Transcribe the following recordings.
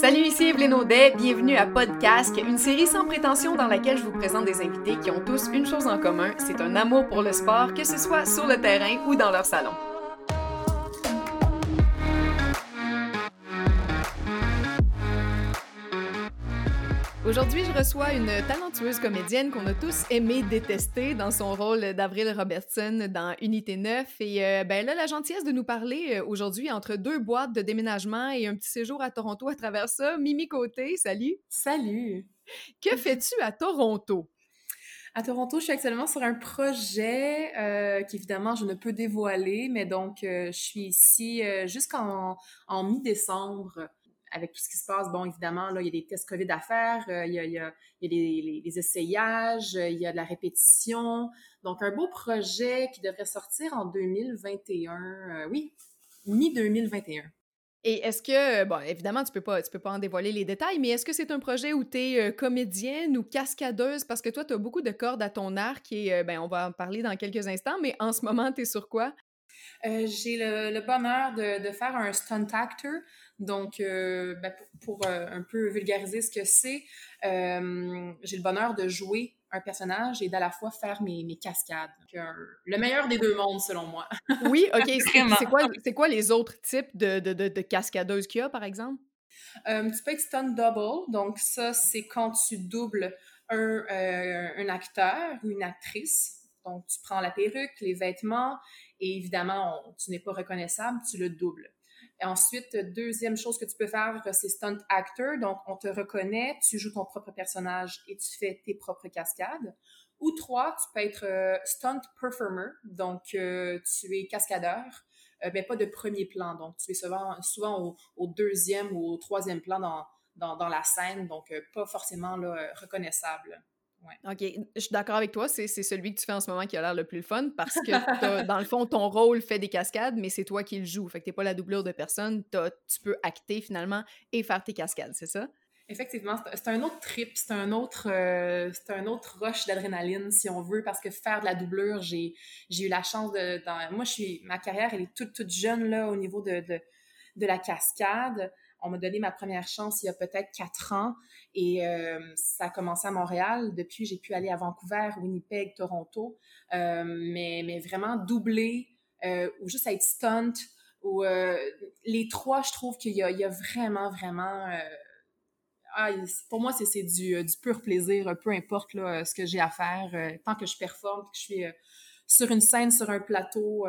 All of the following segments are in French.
Salut, ici Evelyne Audet, bienvenue à Podcast, une série sans prétention dans laquelle je vous présente des invités qui ont tous une chose en commun, c'est un amour pour le sport, que ce soit sur le terrain ou dans leur salon. Aujourd'hui, je reçois une talentueuse comédienne qu'on a tous aimé détester dans son rôle d'Avril Robertson dans Unité 9. Et euh, ben, elle a la gentillesse de nous parler euh, aujourd'hui entre deux boîtes de déménagement et un petit séjour à Toronto à travers ça. Mimi Côté, salut! Salut! Que fais-tu à Toronto? À Toronto, je suis actuellement sur un projet euh, qu'évidemment je ne peux dévoiler, mais donc euh, je suis ici jusqu'en en mi-décembre avec tout ce qui se passe, bon, évidemment, là, il y a des tests COVID à faire, euh, il y a, il y a, il y a des, essayages, euh, il y a de la répétition. Donc, un beau projet qui devrait sortir en 2021. Euh, oui, mi-2021. Et est-ce que, bon, évidemment, tu peux pas, tu peux pas en dévoiler les détails, mais est-ce que c'est un projet où tu es comédienne ou cascadeuse? Parce que toi, tu as beaucoup de cordes à ton arc et, ben, on va en parler dans quelques instants, mais en ce moment, tu es sur quoi? j'ai le, le, bonheur de, de, faire un stunt actor. Donc, euh, ben, pour, euh, un peu vulgariser ce que c'est, euh, j'ai le bonheur de jouer un personnage et d'à la fois faire mes, mes cascades. le meilleur des deux mondes, selon moi. oui, OK. c'est quoi, quoi, les autres types de, de, de, cascadeuses qu'il y a, par exemple? tu peux être stunt double. Donc, ça, c'est quand tu doubles un, un acteur ou une actrice. Donc, tu prends la perruque, les vêtements, et évidemment, tu n'es pas reconnaissable, tu le doubles. Et ensuite, deuxième chose que tu peux faire, c'est stunt actor. Donc, on te reconnaît, tu joues ton propre personnage et tu fais tes propres cascades. Ou trois, tu peux être euh, stunt performer. Donc, euh, tu es cascadeur, euh, mais pas de premier plan. Donc, tu es souvent, souvent au, deuxième ou au troisième plan dans, dans, la scène. Donc, pas forcément reconnaissable. OK, je suis d'accord avec toi, c'est celui que tu fais en ce moment qui a l'air le plus fun parce que dans le fond, ton rôle fait des cascades, mais c'est toi qui le joues. Fait que t'es pas la doublure de personne, tu peux acter finalement et faire tes cascades, c'est ça? Effectivement, c'est un autre trip, c'est un autre, euh, c'est un autre rush d'adrénaline si on veut, parce que faire de la doublure, j'ai, j'ai eu la chance de, moi je suis, ma carrière elle est toute toute jeune là au niveau de, de, de la cascade. On m'a donné ma première chance il y a peut-être quatre ans et euh, ça a commencé à Montréal. Depuis, j'ai pu aller à Vancouver, Winnipeg, Toronto, euh, mais, vraiment doubler euh, ou juste être stunt. Ou, les trois, je trouve qu'il y, a vraiment, vraiment... Ah, pour moi, c'est du, pur plaisir, peu importe ce que j'ai à faire. tant que je performe, que je suis sur une scène, sur un plateau,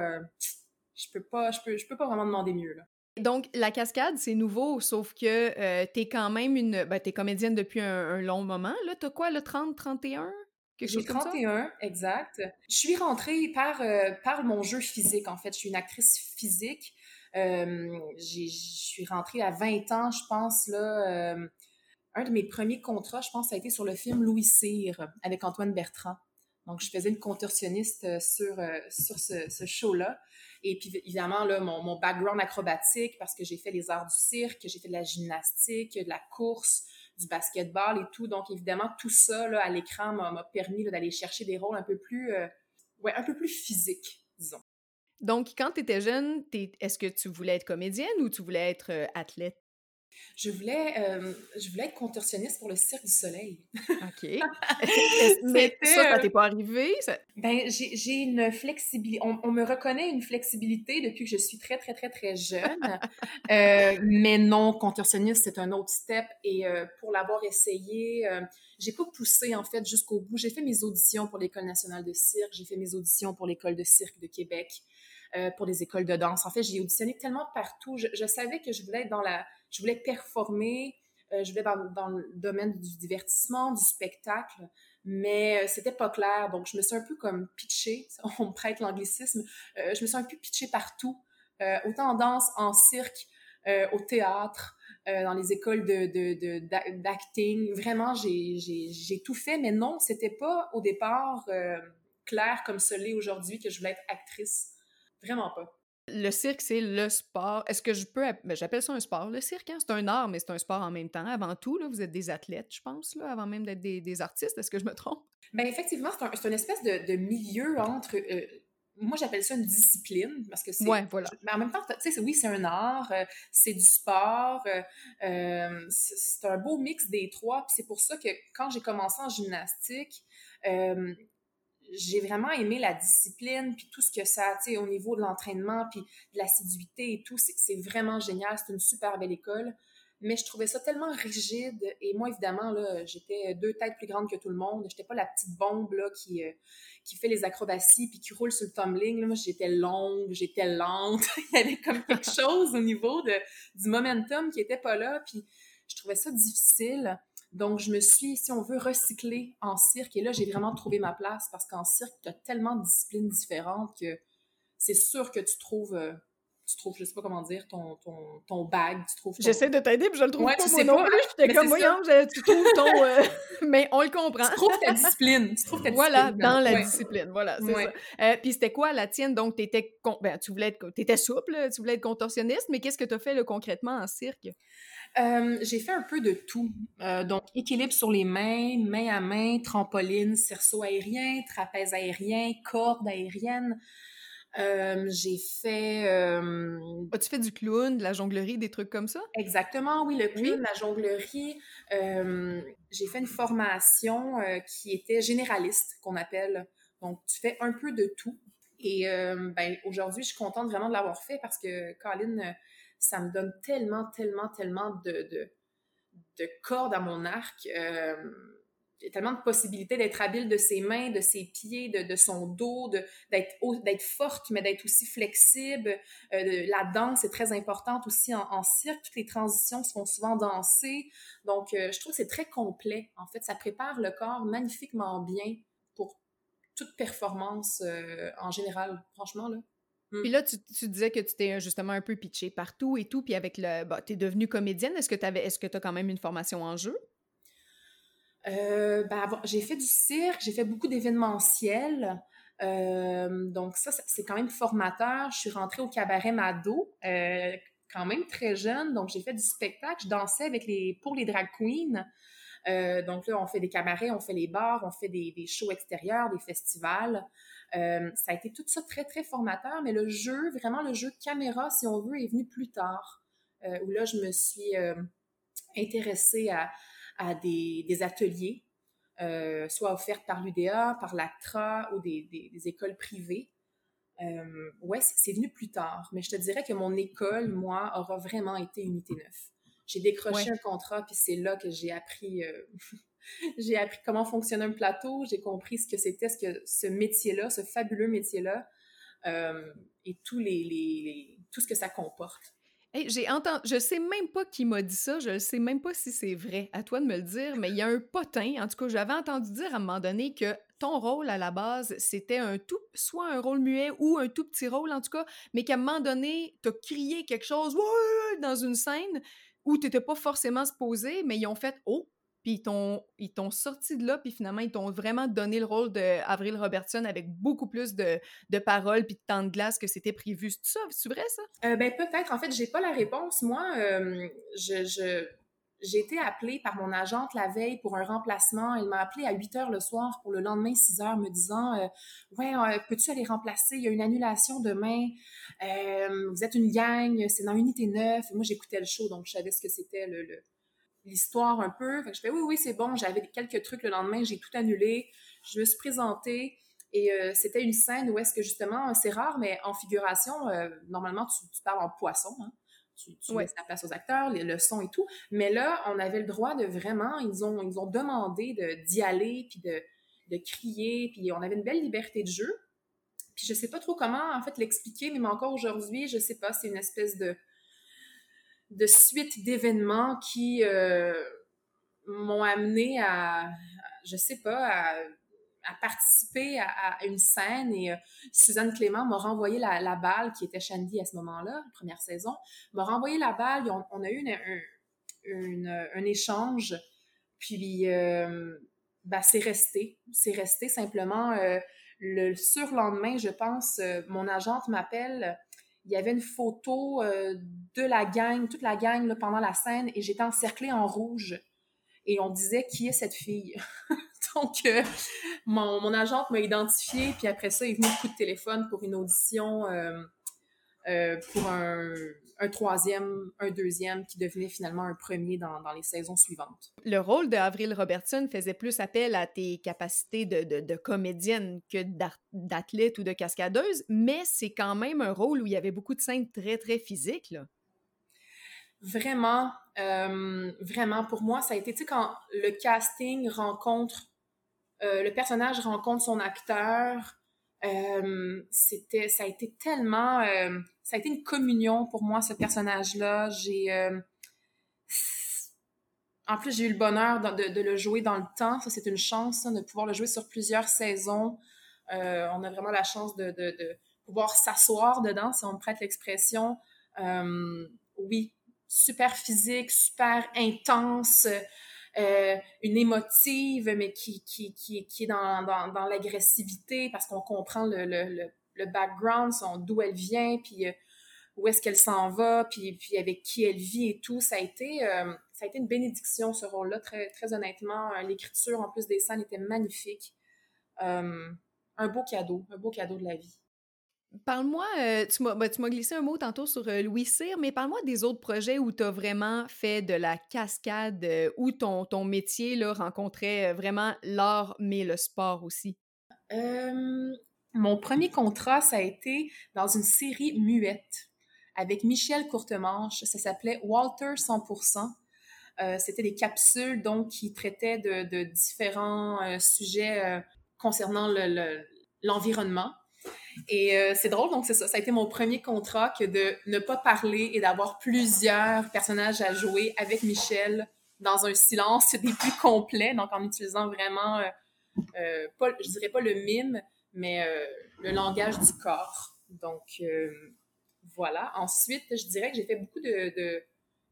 je peux pas, je peux, pas vraiment demander mieux. Donc, la cascade, c'est nouveau, sauf que euh, t'es quand même une. Ben, t'es comédienne depuis un, long moment. Là, t'as quoi, le 30, 31? J'ai 31, exact. Je suis rentrée par, euh, par mon jeu physique, en fait. Je suis une actrice physique. Euh, je suis rentrée à 20 ans, je pense, là. Un de mes premiers contrats, je pense, ça a été sur le film Louis Cyr avec Antoine Bertrand. Donc, je faisais une contorsionniste sur, sur ce, show-là. Et puis, évidemment, là, mon, mon background acrobatique, parce que j'ai fait les arts du cirque, j'ai fait de la gymnastique, de la course, du basketball et tout. Donc, évidemment, tout ça, là, à l'écran m'a permis d'aller chercher des rôles un peu plus, euh, ouais, un peu plus physiques, disons. Donc, quand tu étais jeune, est-ce que tu voulais être comédienne ou tu voulais être euh, athlète? Je voulais, euh, je voulais être contorsionniste pour le Cirque du Soleil. OK. Mais ça, ça t'est pas arrivé? Ben, j'ai une flexibilité. On, me reconnaît une flexibilité depuis que je suis très, très, très, très jeune. euh, mais non, contorsionniste, c'est un autre step. Et euh, pour l'avoir essayé, j'ai pas poussé, en fait, jusqu'au bout. J'ai fait mes auditions pour l'École nationale de cirque. J'ai fait mes auditions pour l'École de cirque de Québec. Pour des écoles de danse. En fait, j'ai auditionné tellement partout. Je, je, savais que je voulais être dans la je voulais performer, euh, je voulais dans, dans, le domaine du divertissement, du spectacle, mais euh, c'était pas clair. Donc, je me suis un peu comme pitchée, on me prête l'anglicisme, euh, je me suis un peu pitchée partout, euh, autant en danse, en cirque, euh, au théâtre, dans les écoles de, d'acting. Vraiment, j'ai tout fait, mais non, c'était pas au départ clair comme ce l'est aujourd'hui que je voulais être actrice. Vraiment pas le cirque, c'est le sport. Est-ce que je peux. Ben, j'appelle ça un sport, le cirque. Hein? C'est un art, mais c'est un sport en même temps. Avant tout, là, vous êtes des athlètes, je pense, là, avant même d'être des, artistes. Est-ce que je me trompe? Bien, effectivement, c'est un, une espèce de, milieu entre. Euh, moi, j'appelle ça une discipline parce que c'est. Ouais, voilà. Mais en même temps, tu sais, oui, c'est un art, euh, c'est du sport, euh, c'est un beau mix des trois. Puis c'est pour ça que quand j'ai commencé en gymnastique, j'ai vraiment aimé la discipline, puis tout ce que ça, tu sais, au niveau de l'entraînement, puis de l'assiduité et tout. C'est vraiment génial. C'est une super belle école mais je trouvais ça tellement rigide. Et moi, évidemment, là, j'étais deux têtes plus grandes que tout le monde. J'étais pas la petite bombe là, qui, euh, qui fait les acrobaties puis qui roule sur le tumbling. Là. Moi, j'étais longue, j'étais lente. Il y avait comme quelque chose au niveau de, du momentum qui était pas là. Puis je trouvais ça difficile. Donc, je me suis, si on veut, recycler en cirque. Et là, j'ai vraiment trouvé ma place parce qu'en cirque, tu as tellement de disciplines différentes que c'est sûr que tu trouves... Euh, tu trouves, je sais pas comment dire, ton, ton, ton bag, tu trouves J'essaie de t'aider, puis je le trouve pas, moi non plus. J'étais comme, voyons, tu trouves ton... Euh, mais on le comprend. Tu trouves ta discipline. Tu trouves ta voilà, dans la discipline, voilà, c'est ça. Euh, puis c'était quoi la tienne? Donc, t'étais, ben, tu voulais être, étais souple, tu voulais être contorsionniste, mais qu'est-ce que tu as fait, là, concrètement, en cirque? Euh, j'ai fait un peu de tout. donc, équilibre sur les mains, main à main, trampoline, cerceau aérien, trapèze aérien, corde aérienne. Euh, j'ai fait. Euh... As-tu fait du clown, de la jonglerie, des trucs comme ça? Exactement, oui, le clown, la jonglerie. Euh, j'ai fait une formation euh, qui était généraliste, qu'on appelle. Donc, tu fais un peu de tout. Et ben, aujourd'hui, je suis contente vraiment de l'avoir fait parce que, Colin, ça me donne tellement, tellement, tellement de, de, de cordes à mon arc a tellement de possibilités d'être habile de ses mains, de ses pieds, de, son dos, d'être forte, mais d'être aussi flexible. Euh, la danse est très importante aussi en, cirque. Toutes les transitions sont souvent dansées. Donc, euh, je trouve que c'est très complet. En fait, ça prépare le corps magnifiquement bien pour toute performance euh, en général, franchement, là. Puis là, tu, tu, disais que tu t'es justement un peu pitché partout et tout, puis avec le... Bah, tu es devenue comédienne. Est-ce que tu est-ce que as quand même une formation en jeu? Euh, ben, j'ai fait du cirque, j'ai fait beaucoup d'événementiels. Euh, donc ça, c'est quand même formateur. Je suis rentrée au cabaret Mado, euh, quand même très jeune. Donc j'ai fait du spectacle. Je dansais avec les pour les drag queens. donc là, on fait des cabarets, on fait les bars, on fait des, des shows extérieurs, des festivals. Ça a été tout ça très, très formateur, mais le jeu, vraiment le jeu caméra, si on veut, est venu plus tard, où là, je me suis intéressée à, à des, ateliers, euh, soit offerts par l'UDA, par l'ACTRA ou des, écoles privées. Euh, ouais, c'est venu plus tard, mais je te dirais que mon école, moi, aura vraiment été Unité 9. J'ai décroché un contrat, puis c'est là que j'ai appris, euh, j'ai appris comment fonctionnait un plateau, j'ai compris ce que c'était, ce métier-là, ce fabuleux métier-là, et tous les, tout ce que ça comporte j'ai entendu, je sais même pas qui m'a dit ça, je ne sais même pas si c'est vrai. À toi de me le dire, mais il y a un potin. En tout cas, j'avais entendu dire à un moment donné que ton rôle à la base, c'était un tout, soit un rôle muet ou un tout petit rôle en tout cas, mais qu'à un moment donné, tu as crié quelque chose dans une scène où tu n'étais pas forcément supposé, mais ils ont fait Oh, puis ils t'ont sorti de là, puis finalement, ils t'ont vraiment donné le rôle d'Avril Robertson avec beaucoup plus de, de paroles puis de temps de glace que c'était prévu. C'est ça? C'est vrai, ça? Euh, ben, peut-être. En fait, j'ai pas la réponse. Moi, euh, je, j'ai été appelée par mon agente la veille pour un remplacement. Elle m'a appelée à 8 heures le soir pour le lendemain 6 heures, me disant euh, Ouais, peux-tu aller remplacer? Il y a une annulation demain. vous êtes une gang, c'est dans Unité 9. moi, j'écoutais le show, donc je savais ce que c'était le, l'histoire un peu. Fait que je fais oui, oui, c'est bon. J'avais quelques trucs le lendemain, j'ai tout annulé. Je me suis présentée et euh, c'était une scène où est-ce que justement, c'est rare, mais en figuration, euh, normalement, tu, parles en poisson. Hein. Tu, tu laisses la place aux acteurs, les, le son et tout. Mais là, on avait le droit de vraiment, ils ont, ils ont demandé d'y aller, puis de, de crier, puis on avait une belle liberté de jeu. Puis je sais pas trop comment, en fait, l'expliquer, mais encore aujourd'hui, je sais pas, c'est une espèce de de suite d'événements qui euh, m'ont amené à, je sais pas, à, participer à, une scène. Et euh, Suzanne Clément m'a renvoyé la, balle, qui était Shandy à ce moment-là, première saison, m'a renvoyé la balle, on, a eu un, échange, puis euh, ben, c'est resté, c'est resté simplement le surlendemain, je pense, mon agente m'appelle il y avait une photo euh, de la gang, toute la gang là, pendant la scène, et j'étais encerclée en rouge. Et on disait qui est cette fille? Donc, euh, mon, mon agente m'a identifié, puis après ça, il est venu le coup de téléphone pour une audition euh, pour un, un, troisième, un deuxième qui devenait finalement un premier dans, dans les saisons suivantes. Le rôle de Avril Robertson faisait plus appel à tes capacités de, de, de comédienne que d'athlète ou de cascadeuse, mais c'est quand même un rôle où il y avait beaucoup de scènes très, très physiques. Là. Vraiment, euh, vraiment, pour moi, ça a été, tu sais, quand le casting rencontre, euh, le personnage rencontre son acteur, euh, c'était, ça a été tellement, euh, ça a été une communion pour moi, ce personnage-là. J'ai, euh, en plus, j'ai eu le bonheur de, de, le jouer dans le temps. Ça, c'est une chance, de pouvoir le jouer sur plusieurs saisons. On a vraiment la chance de, de pouvoir s'asseoir dedans, si on me prête l'expression. oui, super physique, super intense, euh, une émotive, mais qui, qui, qui, qui est dans, dans, dans l'agressivité parce qu'on comprend le, le, le, background, d'où elle vient, puis euh, où est-ce qu'elle s'en va, puis, puis avec qui elle vit et tout. Ça a été, euh, ça a été une bénédiction, ce rôle-là, très, très honnêtement. L'écriture, en plus des scènes, était magnifique. un beau cadeau, un beau cadeau de la vie. Parle-moi, euh, ben, tu m'as glissé un mot tantôt sur euh, Louis Cyr, mais parle-moi des autres projets où tu as vraiment fait de la cascade, euh, où ton, ton métier là, rencontrait vraiment l'art, mais le sport aussi. mon premier contrat, ça a été dans une série muette avec Michel Courtemanche. Ça s'appelait Walter 100%. C'était des capsules donc qui traitaient de, de différents sujets concernant l'environnement. Et euh, c'est drôle, donc c'est ça. Ça a été mon premier contrat que de ne pas parler et d'avoir plusieurs personnages à jouer avec Michel dans un silence des plus complets, donc en utilisant vraiment, euh, euh, pas, je dirais pas le mime, mais le langage du corps. Donc voilà. Ensuite, je dirais que j'ai fait beaucoup de, de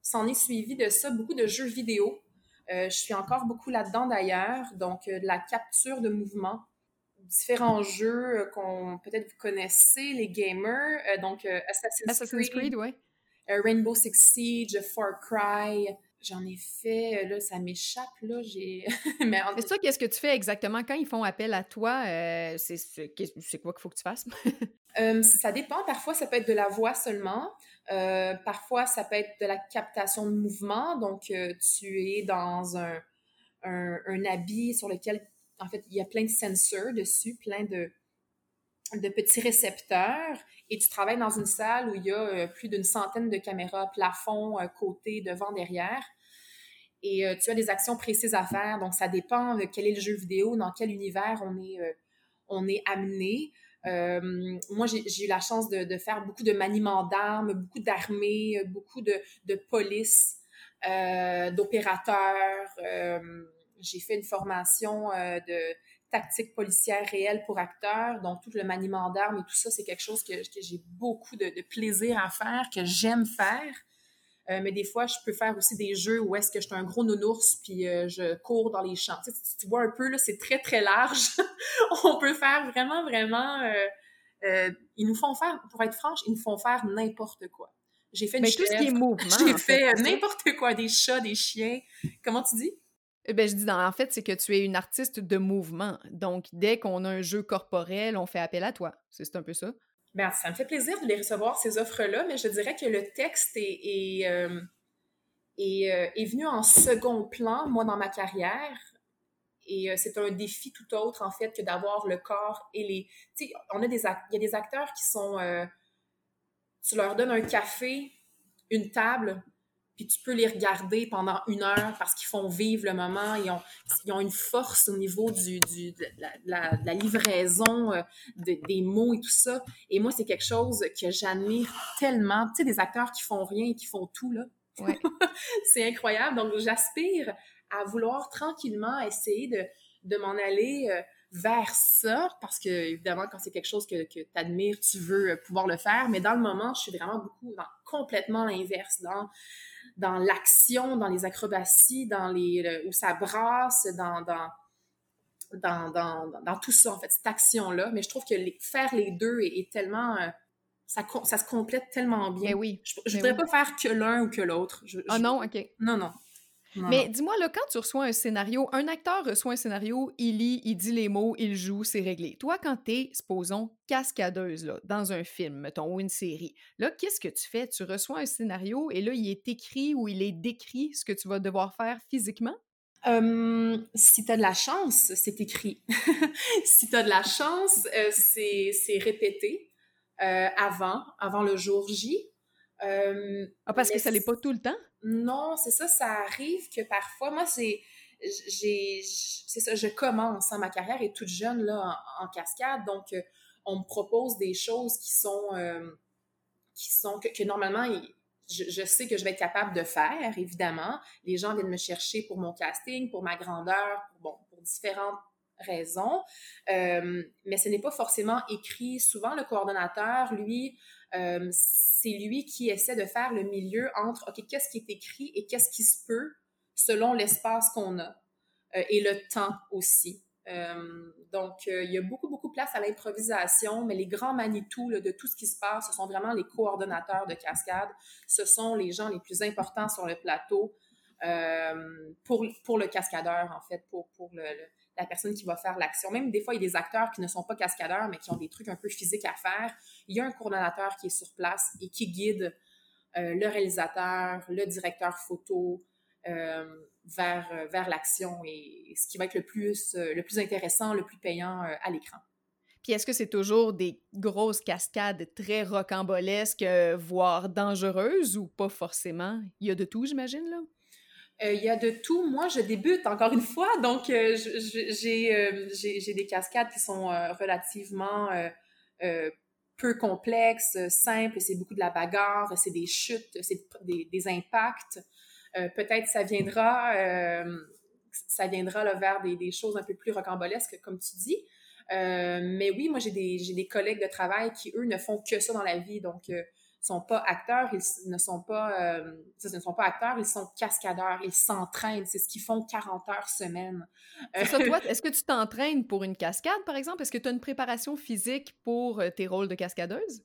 s'en est suivi de ça, beaucoup de jeux vidéo. je suis encore beaucoup là-dedans d'ailleurs, donc de la capture de mouvement différents jeux euh, qu'on peut-être vous connaissez, les gamers, euh, donc euh, Assassin's, Creed, Rainbow Six Siege, Far Cry. J'en ai fait, là, ça m'échappe, là, j'ai... Mais C'est ça, qu'est-ce que tu fais exactement quand ils font appel à toi? c'est, c'est quoi qu'il faut que tu fasses? ça dépend. Parfois, ça peut être de la voix seulement. parfois, ça peut être de la captation de mouvement. Donc, tu es dans un, un, un, habit sur lequel en fait, il y a plein de sensors dessus, plein de, petits récepteurs et tu travailles dans une salle où il y a euh, plus d'une centaine de caméras, plafond, euh, côté, devant, derrière. Et euh, tu as des actions précises à faire. Donc, ça dépend de quel est le jeu vidéo, dans quel univers on est, amené. moi, j'ai eu la chance de, faire beaucoup de maniements d'armes, beaucoup d'armées, beaucoup de police, d'opérateurs j'ai fait une formation euh, de tactique policière réelle pour acteurs, donc tout le maniement d'armes et tout ça, c'est quelque chose que, que j'ai beaucoup de, de, plaisir à faire, que j'aime faire. Euh, mais des fois, je peux faire aussi des jeux où est-ce que je suis un gros nounours puis euh, je cours dans les champs. Tu, sais, tu, vois un peu, là, c'est très, très large. On peut faire vraiment, vraiment... Euh, ils nous font faire, pour être franche, ils nous font faire n'importe quoi. J'ai fait une Mais tout ce qui est mouvement. J'ai fait n'importe quoi, des chats, des chiens. Comment tu dis? Eh ben, je dis, en fait, c'est que tu es une artiste de mouvement. Donc, dès qu'on a un jeu corporel, on fait appel à toi. C'est un peu ça? Bien, ça me fait plaisir de les recevoir, ces offres-là, mais je dirais que le texte est, est, euh, euh, est, venu en second plan, moi, dans ma carrière. Et euh, c'est un défi tout autre, en fait, que d'avoir le corps et les... Tu sais, on a des... Il y a des acteurs qui sont... tu leur donnes un café, une table, puis tu peux les regarder pendant une heure parce qu'ils font vivre le moment, ils ont, ils ont une force au niveau du, du de, la, de, la, livraison euh, des mots et tout ça. Et moi, c'est quelque chose que j'admire tellement. Tu sais, des acteurs qui font rien et qui font tout, là. Ouais. c'est incroyable. Donc, j'aspire à vouloir tranquillement essayer de, de m'en aller euh, vers ça, parce que, évidemment, quand c'est quelque chose que, que tu admires, tu veux euh, pouvoir le faire. Mais dans le moment, je suis vraiment beaucoup dans complètement l'inverse, dans dans l'action, dans les acrobaties, dans les où ça brasse, dans, dans, dans, dans, dans tout ça, en fait, cette action-là. Mais je trouve que les, faire les deux est, tellement... Euh, ça, ça se complète tellement bien. Mais oui. Je ne voudrais pas faire que l'un ou que l'autre. Ah non? OK. Non, non. Mais dis-moi, là, quand tu reçois un scénario, un acteur reçoit un scénario, il lit, il dit les mots, il joue, c'est réglé. Toi, quand t'es, supposons, cascadeuse, là, dans un film, mettons, ou une série, là, qu'est-ce que tu fais? Tu reçois un scénario et là, il est écrit ou il est décrit ce que tu vas devoir faire physiquement? si tu as de la chance, c'est écrit. si tu as de la chance, euh, c'est répété euh, avant, avant le jour J. ah, parce que ça l'est pas tout le temps? Non, c'est ça, ça arrive que parfois, moi, c'est ça je commence hein, ma carrière est toute jeune là en, cascade donc euh, on me propose des choses qui sont qui sont que, normalement je, sais que je vais être capable de faire, évidemment. Les gens viennent me chercher pour mon casting, pour ma grandeur, pour, bon, pour différentes raisons. Euh, mais ce n'est pas forcément écrit. Souvent, le coordonnateur, lui, euh, c'est lui qui essaie de faire le milieu entre, OK, qu'est-ce qui est écrit et qu'est-ce qui se peut selon l'espace qu'on a euh, et le temps aussi. Euh, donc, euh, il y a beaucoup, beaucoup de place à l'improvisation, mais les grands Manitou de tout ce qui se passe, ce sont vraiment les coordonnateurs de cascade. Ce sont les gens les plus importants sur le plateau pour, le cascadeur, en fait, pour, pour le, la personne qui va faire l'action. Même des fois, il y a des acteurs qui ne sont pas cascadeurs, mais qui ont des trucs un peu physiques à faire. Il y a un coordonnateur qui est sur place et qui guide le réalisateur, le directeur photo, vers, euh, vers l'action et ce qui va être le plus, euh, le plus intéressant, le plus payant euh, à l'écran. Puis est-ce que c'est toujours des grosses cascades très rocambolesques, voire dangereuses ou pas forcément? Il y a de tout, j'imagine, là? Il y a de tout. Moi, je débute encore une fois, donc j'ai des cascades qui sont relativement peu complexes, simples. C'est beaucoup de la bagarre, c'est des chutes, c'est des, des, impacts. Euh, peut-être ça viendra, euh, ça viendra vers des, des, choses un peu plus rocambolesques, comme tu dis. Euh, mais oui, moi, j'ai des, des, collègues de travail qui, eux, ne font que ça dans la vie. Donc, sont pas acteurs, ils ne sont pas, euh, ne sont pas acteurs, ils sont cascadeurs, ils s'entraînent. C'est ce qu'ils font 40 heures semaine. ça, toi, est-ce que tu t'entraînes pour une cascade, par exemple? Est-ce que tu as une préparation physique pour tes rôles de cascadeuse?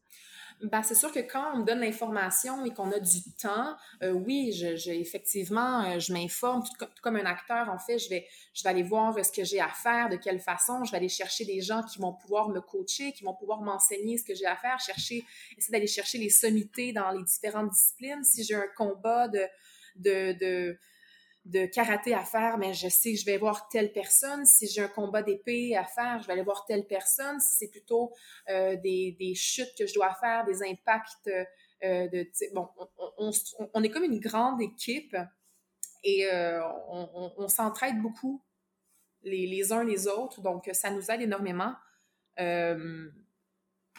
Ben, c'est sûr que quand on me donne l'information et qu'on a du temps, euh, oui, je, effectivement, euh, je m'informe, tout, comme un acteur, en fait, je vais, je vais aller voir ce que j'ai à faire, de quelle façon, je vais aller chercher des gens qui vont pouvoir me coacher, qui vont pouvoir m'enseigner ce que j'ai à faire, chercher, essayer d'aller chercher les sommités dans les différentes disciplines. Si j'ai un combat de, de, de de karaté à faire, mais je sais que je vais voir telle personne. Si j'ai un combat d'épée à faire, je vais aller voir telle personne. Si c'est plutôt euh, des, chutes que je dois faire, des impacts euh, de... Bon, on, est comme une grande équipe et euh, on, s'entraide beaucoup les, uns les autres, donc ça nous aide énormément. mais,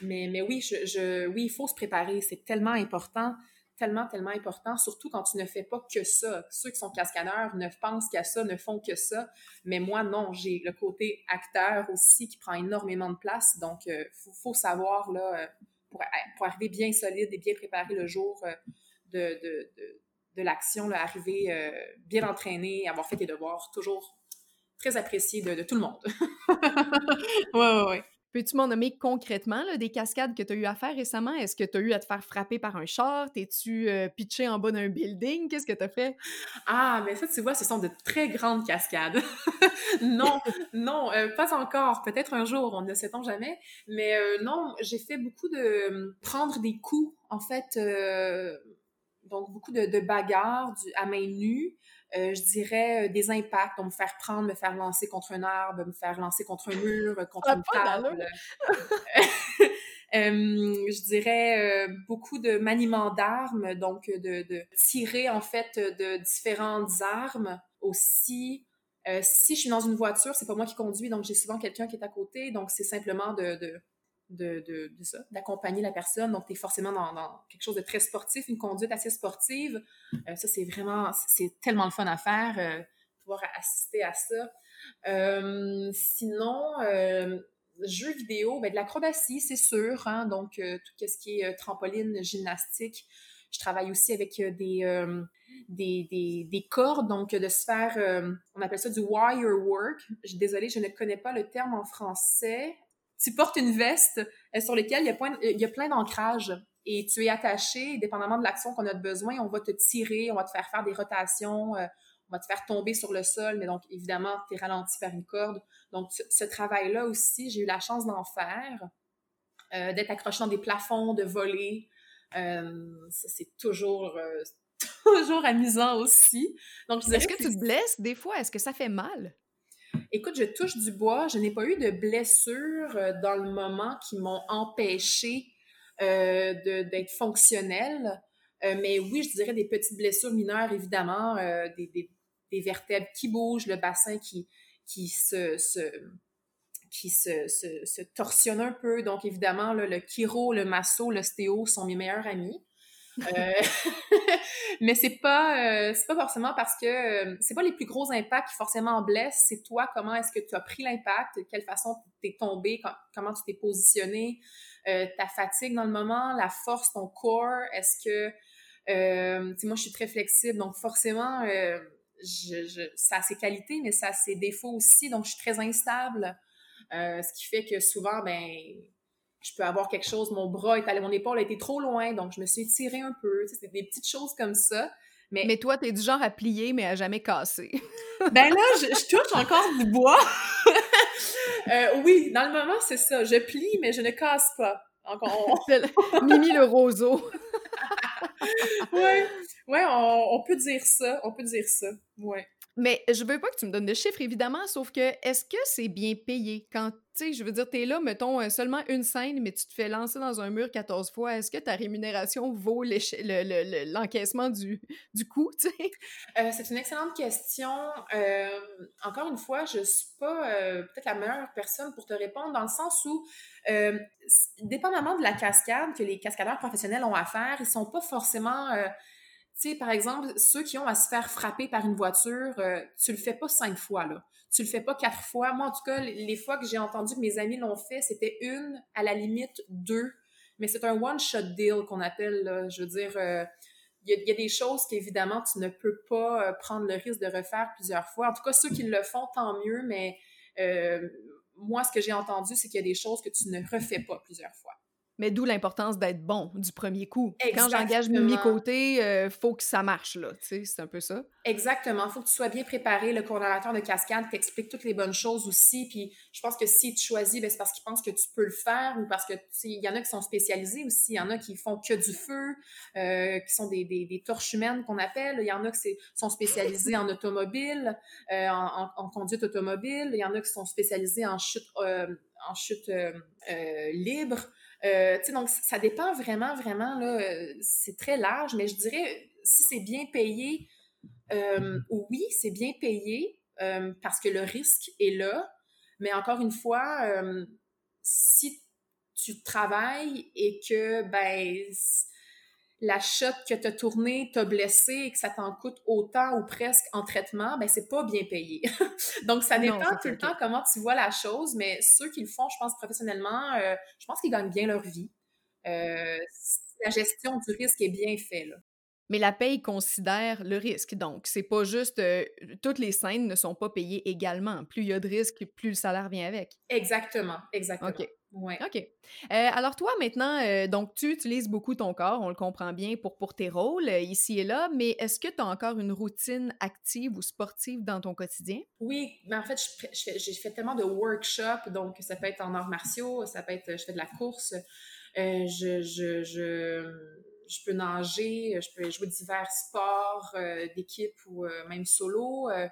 oui, je, oui, il faut se préparer, c'est tellement important tellement, tellement important, surtout quand tu ne fais pas que ça. Ceux qui sont cascadeurs ne pensent qu'à ça, ne font que ça. Mais moi, non, j'ai le côté acteur aussi qui prend énormément de place. Donc, il euh, faut, savoir, là, euh, pour, pour, arriver bien solide et bien préparé le jour euh, de, de, de, l'action, arriver bien entraîné, avoir fait tes devoirs, toujours très apprécié de, tout le monde. ouais, ouais, ouais. Peux-tu m'en nommer concrètement des cascades que tu as eu à faire récemment? Est-ce que tu as eu à te faire frapper par un char? T'es-tu euh, pitché en bas d'un building? Qu'est-ce que tu as fait? Ah, mais ça, tu vois, ce sont de très grandes cascades. non, non, euh, pas encore. Peut-être un jour, on ne sait-on jamais. Mais euh, non, j'ai fait beaucoup de prendre des coups, en fait. donc, beaucoup de, bagarres à main nue. Euh, je dirais, euh, des impacts, donc me faire prendre, me faire lancer contre un arbre, me faire lancer contre un mur, contre une table. je dirais beaucoup de maniement d'armes, donc de, tirer en fait de différentes armes aussi. si je suis dans une voiture, c'est pas moi qui conduis, donc j'ai souvent quelqu'un qui est à côté, donc c'est simplement de, de, de, ça, d'accompagner la personne. Donc, tu es forcément dans, quelque chose de très sportif, une conduite assez sportive. Euh, ça, c'est vraiment, c'est tellement le fun à faire, euh, pouvoir assister à ça. Euh, sinon, jeux vidéo, ben, de l'acrobatie, c'est sûr. Hein, donc, tout ce qui est trampoline, gymnastique. Je travaille aussi avec des, des, des, des, cordes, donc de se faire, on appelle ça du wire work. Désolée, je ne connais pas le terme en français tu portes une veste euh, sur laquelle il y a plein, il y a plein d'ancrages et tu es attaché, dépendamment de l'action qu'on a besoin, on va te tirer, on va te faire faire des rotations, euh, on va te faire tomber sur le sol, mais donc évidemment, tu es ralenti par une corde. Donc, ce, travail-là aussi, j'ai eu la chance d'en faire, euh, d'être accroché dans des plafonds, de voler. C'est toujours, toujours amusant aussi. Donc, Est-ce que, tu te blesses des fois? Est-ce que ça fait mal? Écoute, je touche du bois. Je n'ai pas eu de blessures dans le moment qui m'ont empêché d'être fonctionnelle. mais oui, je dirais des petites blessures mineures, évidemment, des, des vertèbres qui bougent, le bassin qui, qui se, qui se, se, torsionne un peu. Donc, évidemment, le chiro, le masso, l'ostéo sont mes meilleurs amis. Euh, mais c'est pas euh, c'est pas forcément parce que euh, c'est pas les plus gros impacts qui forcément blessent, c'est toi comment est-ce que tu as pris l'impact, de quelle façon tu es tombé, comment tu t'es positionné, euh, ta fatigue dans le moment, la force, ton corps, est-ce que tu moi je suis très flexible donc forcément je, ça a ses qualités, mais ça a ses défauts aussi. Donc, je suis très instable. Euh, ce qui fait que souvent, ben, je peux avoir quelque chose, mon bras est allé, mon épaule a été trop loin, donc je me suis étirée un peu. c'est des petites choses comme ça. Mais, mais toi, t'es du genre à plier, mais à jamais casser. ben là, je, touche encore du bois. Euh, oui, dans le moment, c'est ça. Je plie, mais je ne casse pas. Encore. Mimi le roseau. ouais, ouais, on, peut dire ça, on peut dire ça, ouais. Mais je veux pas que tu me donnes de chiffres, évidemment, sauf que est-ce que c'est bien payé? Quand, tu sais, je veux dire, t'es là, mettons, euh, seulement une scène, mais tu te fais lancer dans un mur 14 fois, est-ce que ta rémunération vaut l'encaissement du, du coût, tu sais? Euh, c'est une excellente question. Euh, encore une fois, je suis pas peut-être la meilleure personne pour te répondre, dans le sens où, dépendamment de la cascade que les cascadeurs professionnels ont à faire, ils sont pas forcément tu sais, par exemple, ceux qui ont à se faire frapper par une voiture, euh, tu le fais pas cinq fois, là. Tu le fais pas quatre fois. Moi, en tout cas, les fois que j'ai entendu que mes amis l'ont fait, c'était une, à la limite deux. Mais c'est un one-shot deal qu'on appelle, là. Je veux dire, euh, il y, a des choses qu'évidemment, tu ne peux pas euh, prendre le risque de refaire plusieurs fois. En tout cas, ceux qui le font, tant mieux, mais moi, ce que j'ai entendu, c'est qu'il y a des choses que tu ne refais pas plusieurs fois. Mais d'où l'importance d'être bon du premier coup. Quand j'engage Mimi Côté, euh, faut que ça marche, là. Tu sais, c'est un peu ça. Exactement. faut que tu sois bien préparé. Le coordonnateur de cascade t'explique toutes les bonnes choses aussi. Puis je pense que si tu choisis, ben, c'est parce qu'il pense que tu peux le faire ou parce que, il y en a qui sont spécialisés aussi. Il y en a qui font que du feu, euh, qui sont des, des, des torches humaines qu'on appelle. Il y en a qui sont spécialisés en automobile, euh, en, en, conduite automobile. Il y en a qui sont spécialisés en chute, en chute libre. Euh, donc, ça dépend vraiment, vraiment, là, euh, c'est très large, mais je dirais, si c'est bien payé, euh, oui, c'est bien payé parce que le risque est là, mais encore une fois, si tu travailles et que, ben, la shot que tu as tournée t'a blessé et que ça t'en coûte autant ou presque en traitement, ben c'est pas bien payé. Donc, ça dépend tout le temps comment tu vois la chose, mais ceux qui le font, je pense, professionnellement, euh, je pense qu'ils gagnent bien leur vie. Euh, la gestion du risque est bien faite, là. Mais la paye considère le risque. Donc, c'est pas juste. Euh, toutes les scènes ne sont pas payées également. Plus il y a de risques, plus le salaire vient avec. Exactement, exactement. OK. OK. Euh, alors, toi, maintenant, euh, donc, tu utilises beaucoup ton corps, on le comprend bien, pour, pour tes rôles ici et là, mais est-ce que tu as encore une routine active ou sportive dans ton quotidien? Oui, mais en fait, j'ai fait tellement de workshops, donc ça peut être en arts martiaux, ça peut être, je fais de la course, je, je, je je peux nager, je peux jouer divers sports euh, d'équipe ou euh, même solo. Euh,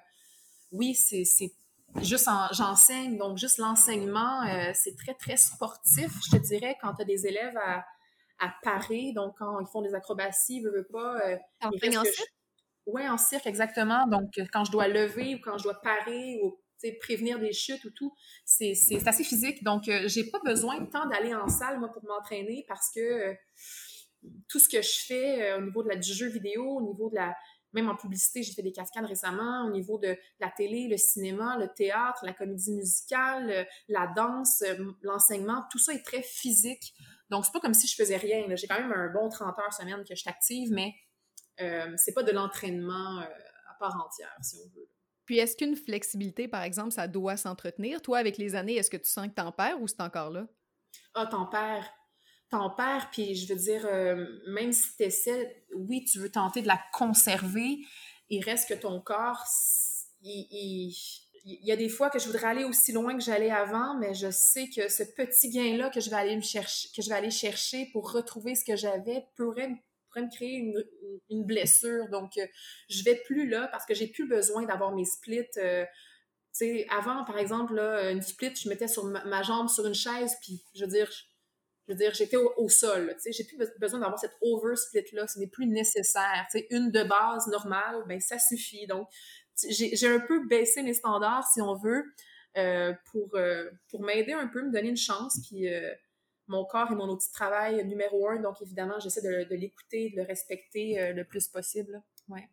oui, c'est juste j'enseigne, donc juste l'enseignement, c'est très, très sportif, je te dirais, quand tu as des élèves à, à parer, donc quand ils font des acrobaties, ne veux pas. en cirque? Oui, en cirque, exactement. Donc, quand je dois lever ou quand je dois parer ou prévenir des chutes ou tout, c'est assez physique. Donc, j'ai pas besoin de temps d'aller en salle, moi, pour m'entraîner parce que tout ce que je fais euh, au niveau de la, du jeu vidéo, au niveau de la, même en publicité, j'ai fait des cascades récemment, au niveau de la télé, le cinéma, le théâtre, la comédie musicale, euh, la danse, euh, l'enseignement, tout ça est très physique. Donc, c'est pas comme si je faisais rien. J'ai quand même un bon 30 heures semaine que je t'active, mais euh, c'est pas de l'entraînement à part entière, si on veut. Puis, est-ce qu'une flexibilité, par exemple, ça doit s'entretenir? Toi, avec les années, est-ce que tu sens que t'en perds ou c'est encore là? Ah, t'en perds t'en perds, puis je veux dire, euh, même si tu essaies, oui, tu veux tenter de la conserver, il reste que ton corps, il, y a des fois que je voudrais aller aussi loin que j'allais avant, mais je sais que ce petit gain-là que je vais aller me chercher, que je vais aller chercher pour retrouver ce que j'avais pourrait, me créer une, blessure. Donc, euh, je vais plus là parce que j'ai plus besoin d'avoir mes splits. Euh, avant, par exemple, là, une split, je mettais sur ma, jambe sur une chaise, puis je veux dire, je veux dire, j'étais au, sol. Tu sais, j'ai plus besoin d'avoir cette over split là. Ce n'est plus nécessaire. Tu sais, une de base normale, ben ça suffit. Donc, j'ai un peu baissé mes standards, si on veut, euh, pour euh, pour m'aider un peu, me donner une chance. Puis euh, mon corps est mon outil de travail numéro un. Donc, évidemment, j'essaie de, de l'écouter, de le respecter le plus possible. Ouais.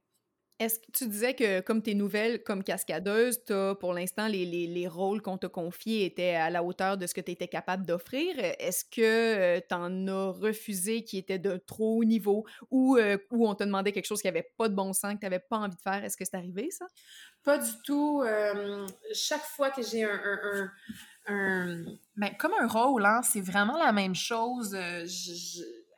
Est-ce que tu disais que comme tes nouvelles comme cascadeuse, as, pour l'instant, les, les, les, rôles qu'on t'a confiés étaient à la hauteur de ce que tu étais capable d'offrir? Est-ce que euh, tu en as refusé qui était de trop haut niveau ou euh, où on t'a demandé quelque chose qui n'avait pas de bon sens, que tu n'avais pas envie de faire? Est-ce que c'est arrivé, ça? Pas du tout. Euh, chaque fois que j'ai un, un, ben, comme un rôle, hein, c'est vraiment la même chose.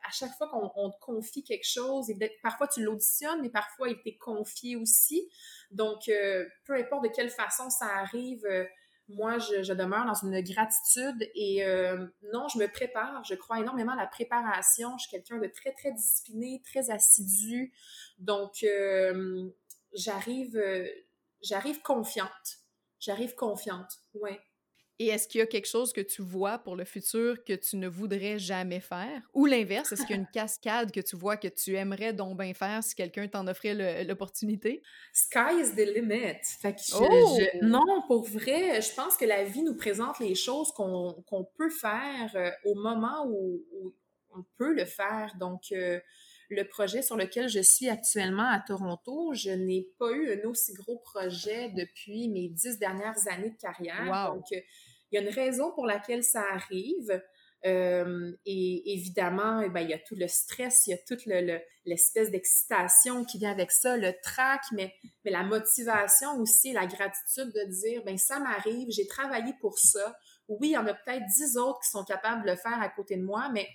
À chaque fois qu'on te confie quelque chose, et parfois tu l'auditionnes, mais parfois il t'est confié aussi. Donc, euh, peu importe de quelle façon ça arrive, euh, moi, je, demeure dans une gratitude et euh, non, je me prépare. Je crois énormément à la préparation. Je suis quelqu'un de très, très discipliné, très assidu. Donc, j'arrive, j'arrive confiante. J'arrive confiante, ouais. Et est-ce qu'il y a quelque chose que tu vois pour le futur que tu ne voudrais jamais faire? Ou l'inverse, est-ce qu'il y a une cascade que tu vois que tu aimerais donc bien faire si quelqu'un t'en offrait l'opportunité? Sky is the limit. oh! non, pour vrai, je pense que la vie nous présente les choses qu'on peut faire euh, au moment où, on peut le faire. Donc, euh, le projet sur lequel je suis actuellement à Toronto, je n'ai pas eu un aussi gros projet depuis mes dix dernières années de carrière. Donc, euh, il y a une raison pour laquelle ça arrive. Euh, et évidemment, eh ben, il y a tout le stress, il y a toute l'espèce d'excitation qui vient avec ça, le trac, mais, mais la motivation aussi, la gratitude de dire, ben ça m'arrive, j'ai travaillé pour ça. Oui, il y en a peut-être dix autres qui sont capables de le faire à côté de moi, mais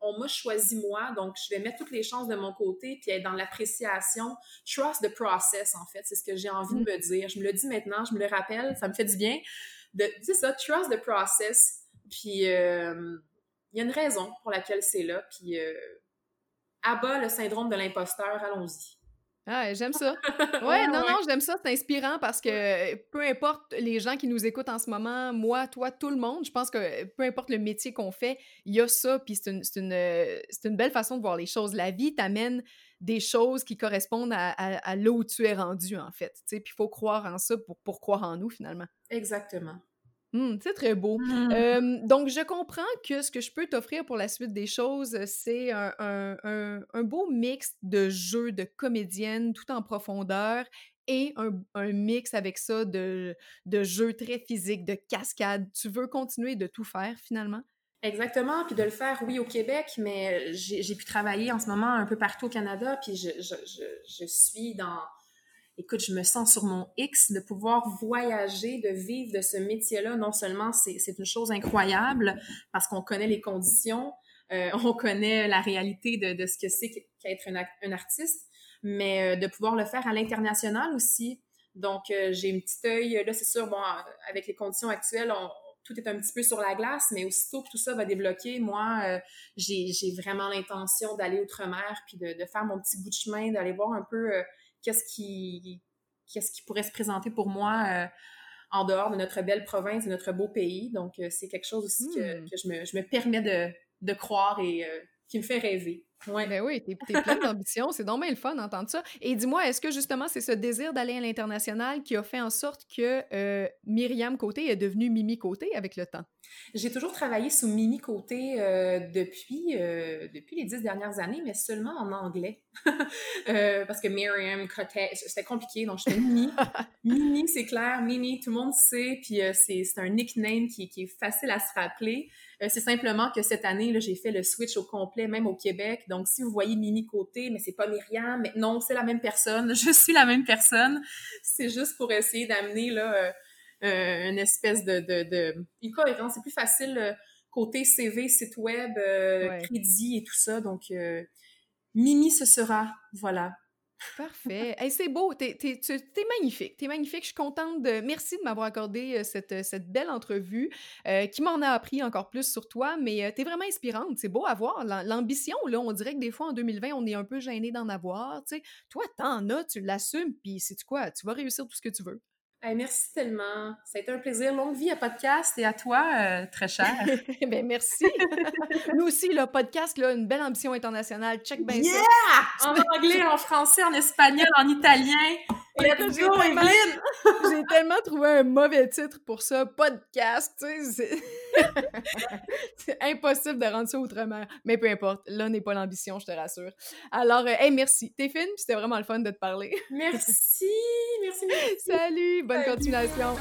on m'a choisi moi, donc je vais mettre toutes les chances de mon côté, puis être dans l'appréciation. Trust the process, en fait, c'est ce que j'ai envie de mm. me dire. Je me le dis maintenant, je me le rappelle, ça me fait du bien. C'est ça, trust the process. Puis euh, il y a une raison pour laquelle c'est là. Puis euh, abat le syndrome de l'imposteur, allons-y. Ah, j'aime ça. Ouais, non, non, j'aime ça. C'est inspirant parce que peu importe les gens qui nous écoutent en ce moment, moi, toi, tout le monde, je pense que peu importe le métier qu'on fait, il y a ça. Puis c'est une, une, une, belle façon de voir les choses. La vie t'amène des choses qui correspondent à, à, là où tu es rendu, en fait. Puis il faut croire en ça pour, pour croire en nous, finalement. Exactement. Mmh, c'est très beau. Mmh. donc, je comprends que ce que je peux t'offrir pour la suite des choses, c'est un, un, un, beau mix de jeux de comédienne tout en profondeur et un, un mix avec ça de, de jeux très physiques, de cascades. Tu veux continuer de tout faire finalement? Exactement, puis de le faire, oui, au Québec, mais j'ai pu travailler en ce moment un peu partout au Canada, puis je, je, je, je suis dans écoute, je me sens sur mon X de pouvoir voyager, de vivre de ce métier-là. Non seulement c'est une chose incroyable parce qu'on connaît les conditions, euh, on connaît la réalité de, de ce que c'est qu'être un, un, artiste, mais euh, de pouvoir le faire à l'international aussi. Donc, euh, j'ai une petite œil, là, c'est sûr, bon, avec les conditions actuelles, tout est un petit peu sur la glace, mais aussitôt que tout ça va débloquer, moi, j'ai vraiment l'intention d'aller outre-mer, puis de, de, faire mon petit bout de chemin, d'aller voir un peu qu'est-ce qui, qu'est-ce qui pourrait se présenter pour moi euh, en dehors de notre belle province, de notre beau pays. Donc, euh, c'est quelque chose aussi que, hmm. je, me, je, me, permets de, de croire et euh, qui me fait rêver. Ouais. Ben oui, t'es, es plein d'ambition, c'est donc bien le fun d'entendre ça. Et dis-moi, est-ce que justement c'est ce désir d'aller à l'international qui a fait en sorte que euh, Myriam Côté est devenue Mimi Côté avec le temps? J'ai toujours travaillé sous Mimi Côté euh, depuis, euh, depuis les dix dernières années, mais seulement en anglais. parce que Myriam Côté, c'était compliqué, donc je fais Mimi. Mimi, c'est clair, Mimi, tout le monde sait, puis c'est, c'est un nickname qui, qui, est facile à se rappeler. C'est simplement que cette année, là, j'ai fait le switch au complet, même au Québec. Donc, si vous voyez Mimi Côté, mais c'est pas Myriam, mais non, c'est la même personne. Je suis la même personne. C'est juste pour essayer d'amener là euh, euh, une espèce de, de, une cohérence. C'est plus facile euh, côté CV, site web, crédit et tout ça. Donc, Mimi, ce sera, voilà. Parfait. c'est beau. T'es, es, es, magnifique. T'es magnifique. Je suis contente de. Merci de m'avoir accordé cette, cette belle entrevue qui m'en a appris encore plus sur toi, mais t'es vraiment inspirante. C'est beau à voir. L'ambition, là, on dirait que des fois en 2020, on est un peu gêné d'en avoir. sais. Toi, t'en as, tu l'assumes, puis c'est quoi? Tu vas réussir tout ce que tu veux merci tellement. Ça a été un plaisir. Longue vie à podcast et à toi, euh, très cher. ben, merci. Nous aussi, le podcast, là, une belle ambition internationale. Check bien yeah! En anglais, en français, en espagnol, en italien. J'ai tellement trouvé un mauvais titre pour ça, podcast, tu sais. C'est impossible de rendre ça autrement. Mais peu importe, là n'est pas l'ambition, je te rassure. Alors, euh, hey, merci. T'es fine, c'était vraiment le fun de te parler. merci! Merci, merci. Salut! Bonne continuation!